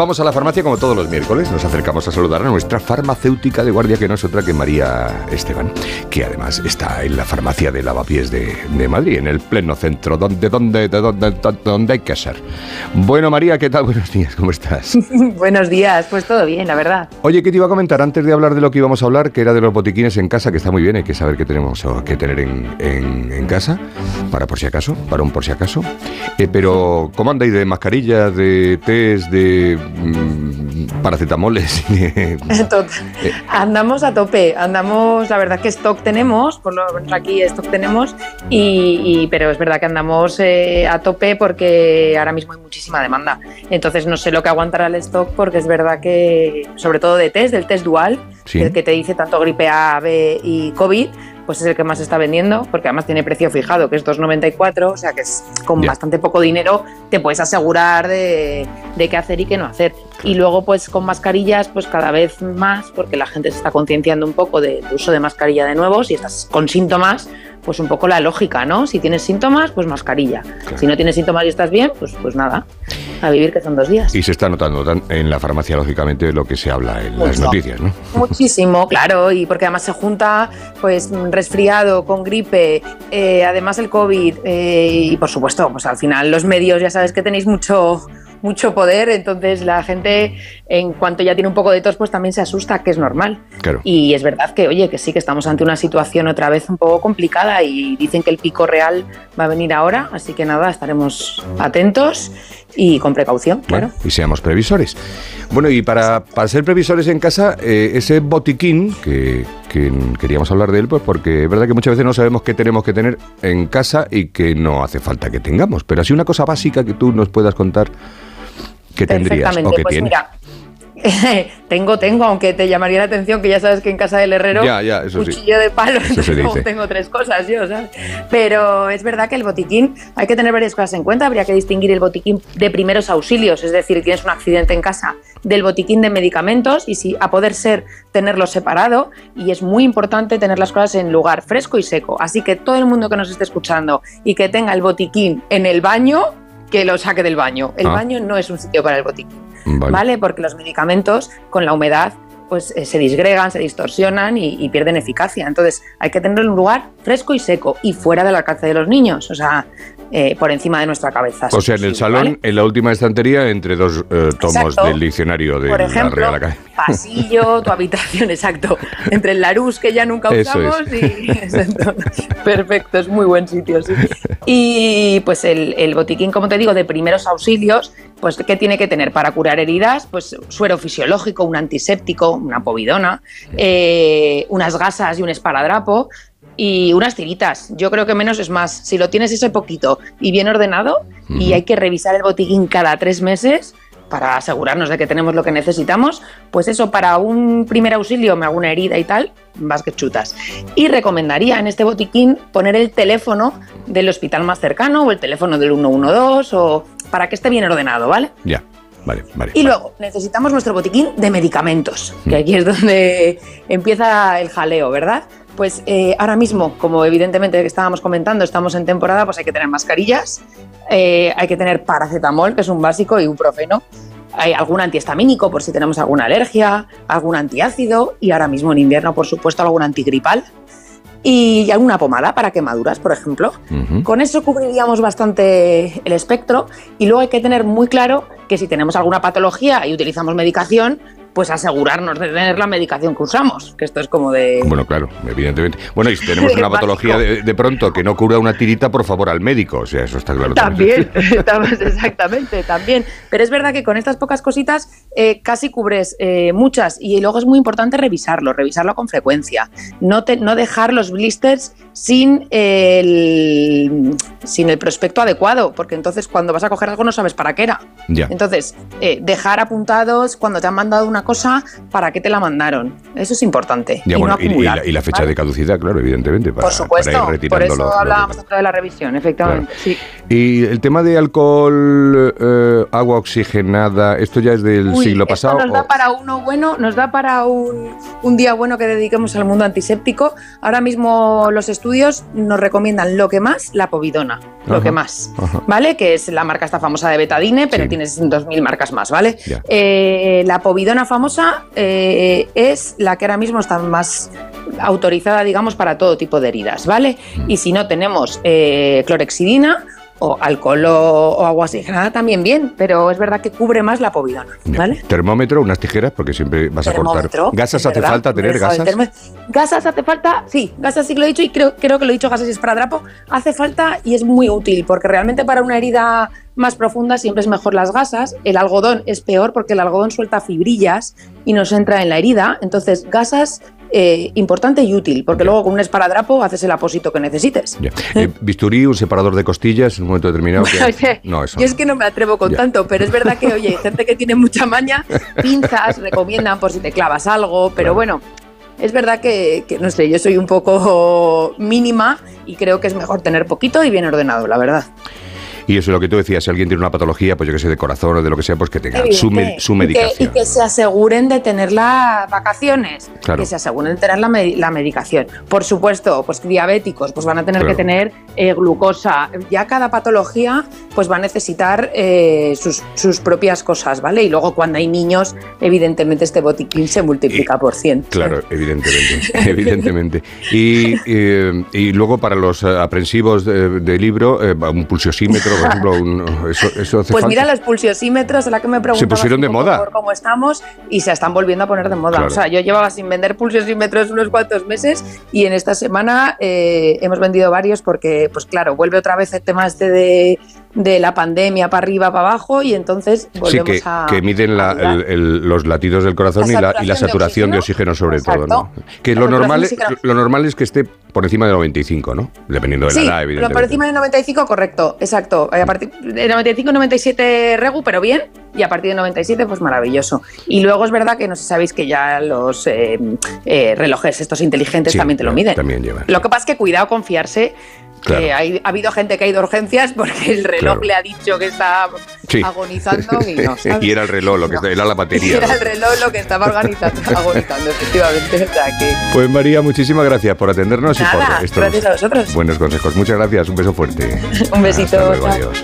vamos a la farmacia como todos los miércoles. Nos acercamos a saludar a nuestra farmacéutica de guardia, que no es otra que María Esteban, que además está en la farmacia de Lavapiés de, de Madrid, en el pleno centro, donde, donde, de donde, donde hay que ser. Bueno, María, ¿qué tal? Buenos días, ¿cómo estás? Buenos días, pues todo bien, la verdad. Oye, ¿qué te iba a comentar antes de hablar de lo que íbamos a hablar, que era de los botiquines en casa, que está muy bien, hay que saber qué tenemos que tener en, en, en casa, para por si acaso, para un por si acaso. Eh, pero, ¿cómo andáis de mascarillas, de test, de paracetamoles? Eh, andamos a tope, andamos, la verdad que stock tenemos, por lo menos aquí stock tenemos, y, y pero es verdad que andamos eh, a tope porque ahora mismo hay muchísima demanda. Entonces no sé lo que aguantará el stock porque es verdad que, sobre todo de test, del test dual, Sí. el que te dice tanto gripe A, B y COVID, pues es el que más está vendiendo, porque además tiene precio fijado, que es 2,94, o sea que es con bastante poco dinero te puedes asegurar de, de qué hacer y qué no hacer. Y luego pues con mascarillas pues cada vez más, porque la gente se está concienciando un poco del uso de mascarilla de nuevo, si estás con síntomas, pues un poco la lógica, ¿no? Si tienes síntomas, pues mascarilla. Si no tienes síntomas y estás bien, pues, pues nada, a vivir que son dos días. Y se está notando tan- en la farmacia, lógicamente, lo que se habla en las noticias, ¿no? Muchísimo, claro, y porque además se junta pues resfriado con gripe, eh, además el COVID eh, y por supuesto, pues al final los medios ya sabes que tenéis mucho mucho poder, entonces la gente en cuanto ya tiene un poco de tos pues también se asusta, que es normal. Claro. Y es verdad que, oye, que sí que estamos ante una situación otra vez un poco complicada y dicen que el pico real va a venir ahora, así que nada, estaremos atentos y con precaución, claro. Bueno, y seamos previsores. Bueno, y para, para ser previsores en casa, eh, ese botiquín, que, que queríamos hablar de él, pues porque es verdad que muchas veces no sabemos qué tenemos que tener en casa y que no hace falta que tengamos. Pero así una cosa básica que tú nos puedas contar que tendrías o que pues tienes. mira, tengo, tengo, aunque te llamaría la atención que ya sabes que en casa del herrero, Ya, ya, eso sí. cuchillo de palo, dice. tengo tres cosas yo, ¿sabes? Pero es verdad que el botiquín, hay que tener varias cosas en cuenta, habría que distinguir el botiquín de primeros auxilios, es decir, tienes un accidente en casa, del botiquín de medicamentos y si a poder ser tenerlo separado y es muy importante tener las cosas en lugar fresco y seco. Así que todo el mundo que nos esté escuchando y que tenga el botiquín en el baño, que lo saque del baño. El Ah. baño no es un sitio para el botiquín. Vale. ¿vale? Porque los medicamentos con la humedad pues eh, se disgregan, se distorsionan y, y pierden eficacia. Entonces hay que tenerlo en un lugar fresco y seco y fuera del alcance de los niños, o sea, eh, por encima de nuestra cabeza. O sea, en el salón, ¿vale? en la última estantería, entre dos eh, tomos Exacto. del diccionario de Por la Real Academia. pasillo, tu habitación, exacto. Entre el Larus que ya nunca usamos es. y. exacto. Perfecto, es muy buen sitio, sí. Y pues el, el botiquín, como te digo, de primeros auxilios, pues ¿qué tiene que tener para curar heridas? Pues suero fisiológico, un antiséptico, una povidona, eh, unas gasas y un esparadrapo. Y unas tiritas. Yo creo que menos es más. Si lo tienes ese poquito y bien ordenado, y hay que revisar el botiquín cada tres meses para asegurarnos de que tenemos lo que necesitamos, pues eso, para un primer auxilio, me hago una herida y tal, vas que chutas. Y recomendaría en este botiquín poner el teléfono del hospital más cercano o el teléfono del 112 o para que esté bien ordenado, ¿vale? Ya, vale, vale. Y vale. luego necesitamos nuestro botiquín de medicamentos, Mm. que aquí es donde empieza el jaleo, ¿verdad? Pues eh, ahora mismo, como evidentemente que estábamos comentando, estamos en temporada, pues hay que tener mascarillas, eh, hay que tener paracetamol, que es un básico, y un profeno. Hay algún antihistamínico por si tenemos alguna alergia, algún antiácido y ahora mismo en invierno, por supuesto, algún antigripal. Y alguna pomada para quemaduras, por ejemplo. Con eso cubriríamos bastante el espectro y luego hay que tener muy claro que si tenemos alguna patología y utilizamos medicación, pues asegurarnos de tener la medicación que usamos, que esto es como de... Bueno, claro, evidentemente. Bueno, y si tenemos una patología de, de pronto que no cura una tirita, por favor, al médico. O sea, eso está claro. También, estamos- exactamente, también. Pero es verdad que con estas pocas cositas eh, casi cubres eh, muchas y luego es muy importante revisarlo, revisarlo con frecuencia. No, te- no dejar los blisters sin el, sin el prospecto adecuado, porque entonces cuando vas a coger algo no sabes para qué era. Ya. Entonces, eh, dejar apuntados cuando te han mandado una cosa, para qué te la mandaron. Eso es importante. Ya, y bueno, no y, y acumular, la, y la fecha ¿vale? de caducidad, claro, evidentemente. Para, Por supuesto, para ir por eso lo- hablábamos dentro de la revisión, efectivamente. Sí. Y el tema de alcohol, eh, agua oxigenada, ¿esto ya es del Uy, siglo esto pasado? Nos da o- para uno bueno, nos da para un, un día bueno que dediquemos al mundo antiséptico. Ahora mismo los estudios nos recomiendan lo que más la povidona. Lo que más, ¿vale? Que es la marca esta famosa de Betadine, pero tienes 2.000 marcas más, ¿vale? Eh, la povidona famosa eh, es la que ahora mismo está más autorizada, digamos, para todo tipo de heridas, ¿vale? Mm. Y si no tenemos eh, clorexidina o alcohol o, agua oxigenada también bien, pero es verdad que cubre más la povidona, ¿vale? Termómetro, unas tijeras, porque siempre vas a cortar. ¿Gasas hace falta tener gasas? Gasas hace falta, sí, gasas sí que lo he dicho y creo, creo que lo he dicho, gasas es para drapo, hace falta y es muy útil, porque realmente para una herida más profunda siempre es mejor las gasas. El algodón es peor porque el algodón suelta fibrillas y nos entra en la herida. Entonces, gasas eh, importante y útil, porque luego con un esparadrapo haces el apósito que necesites. Eh, bisturí, un separador de costillas en un momento determinado. no, eso yo es que no me atrevo con tanto, pero es verdad que, oye, gente que tiene mucha maña, pinzas recomiendan por si te clavas algo, pero bueno, es verdad que, que, no sé, yo soy un poco mínima y creo que es mejor tener poquito y bien ordenado, la verdad. Y eso es lo que tú decías, si alguien tiene una patología, pues yo que sé, de corazón o de lo que sea, pues que tenga su, medicación. Y que, se aseguren de tener las vacaciones, que se aseguren de tener la, medicación. Por supuesto, pues diabéticos, pues van a tener que tener eh, glucosa. Ya cada patología, pues va a necesitar eh, sus, propias cosas, ¿vale? Y luego cuando hay niños, evidentemente este botiquín se multiplica por 100. Claro, evidentemente, evidentemente. Y, eh, y, luego para los aprensivos de, libro, un pulsiosímetro por ejemplo, eso, Pues mira, los pulsiosímetros, a la que me preguntaba. Se pusieron de moda. Por cómo estamos y se están volviendo a poner de moda. O sea, yo llevaba sin vender pulsiosímetros unos cuantos meses y en esta semana eh, hemos vendido varios porque, pues claro, vuelve otra vez el tema este de, de la pandemia para arriba, para abajo y entonces volvemos sí, que, a. que miden los latidos del corazón y, la, saturación de oxígeno, sobre todo. ¿no? Que lo normal, es, lo normal es que esté por encima de 95, ¿no? Dependiendo de la edad, evidentemente. por encima de 95, correcto, exacto. A partir de 95, 97 regu, pero bien. Y a partir de 97, pues maravilloso. Y luego es verdad que no sé si sabéis que ya los eh, eh, relojes estos inteligentes también te lo miden. También llevan. Lo que pasa es que cuidado confiarse ha habido gente que ha ido a urgencias porque el reloj le ha dicho que está agonizando y no. y era el reloj lo que era la batería. era el reloj lo que estaba organizando, agonizando, efectivamente. Pues María, muchísimas gracias por atendernos y por estos gracias a vosotros. buenos consejos. Muchas gracias, un beso fuerte. un besito. adiós.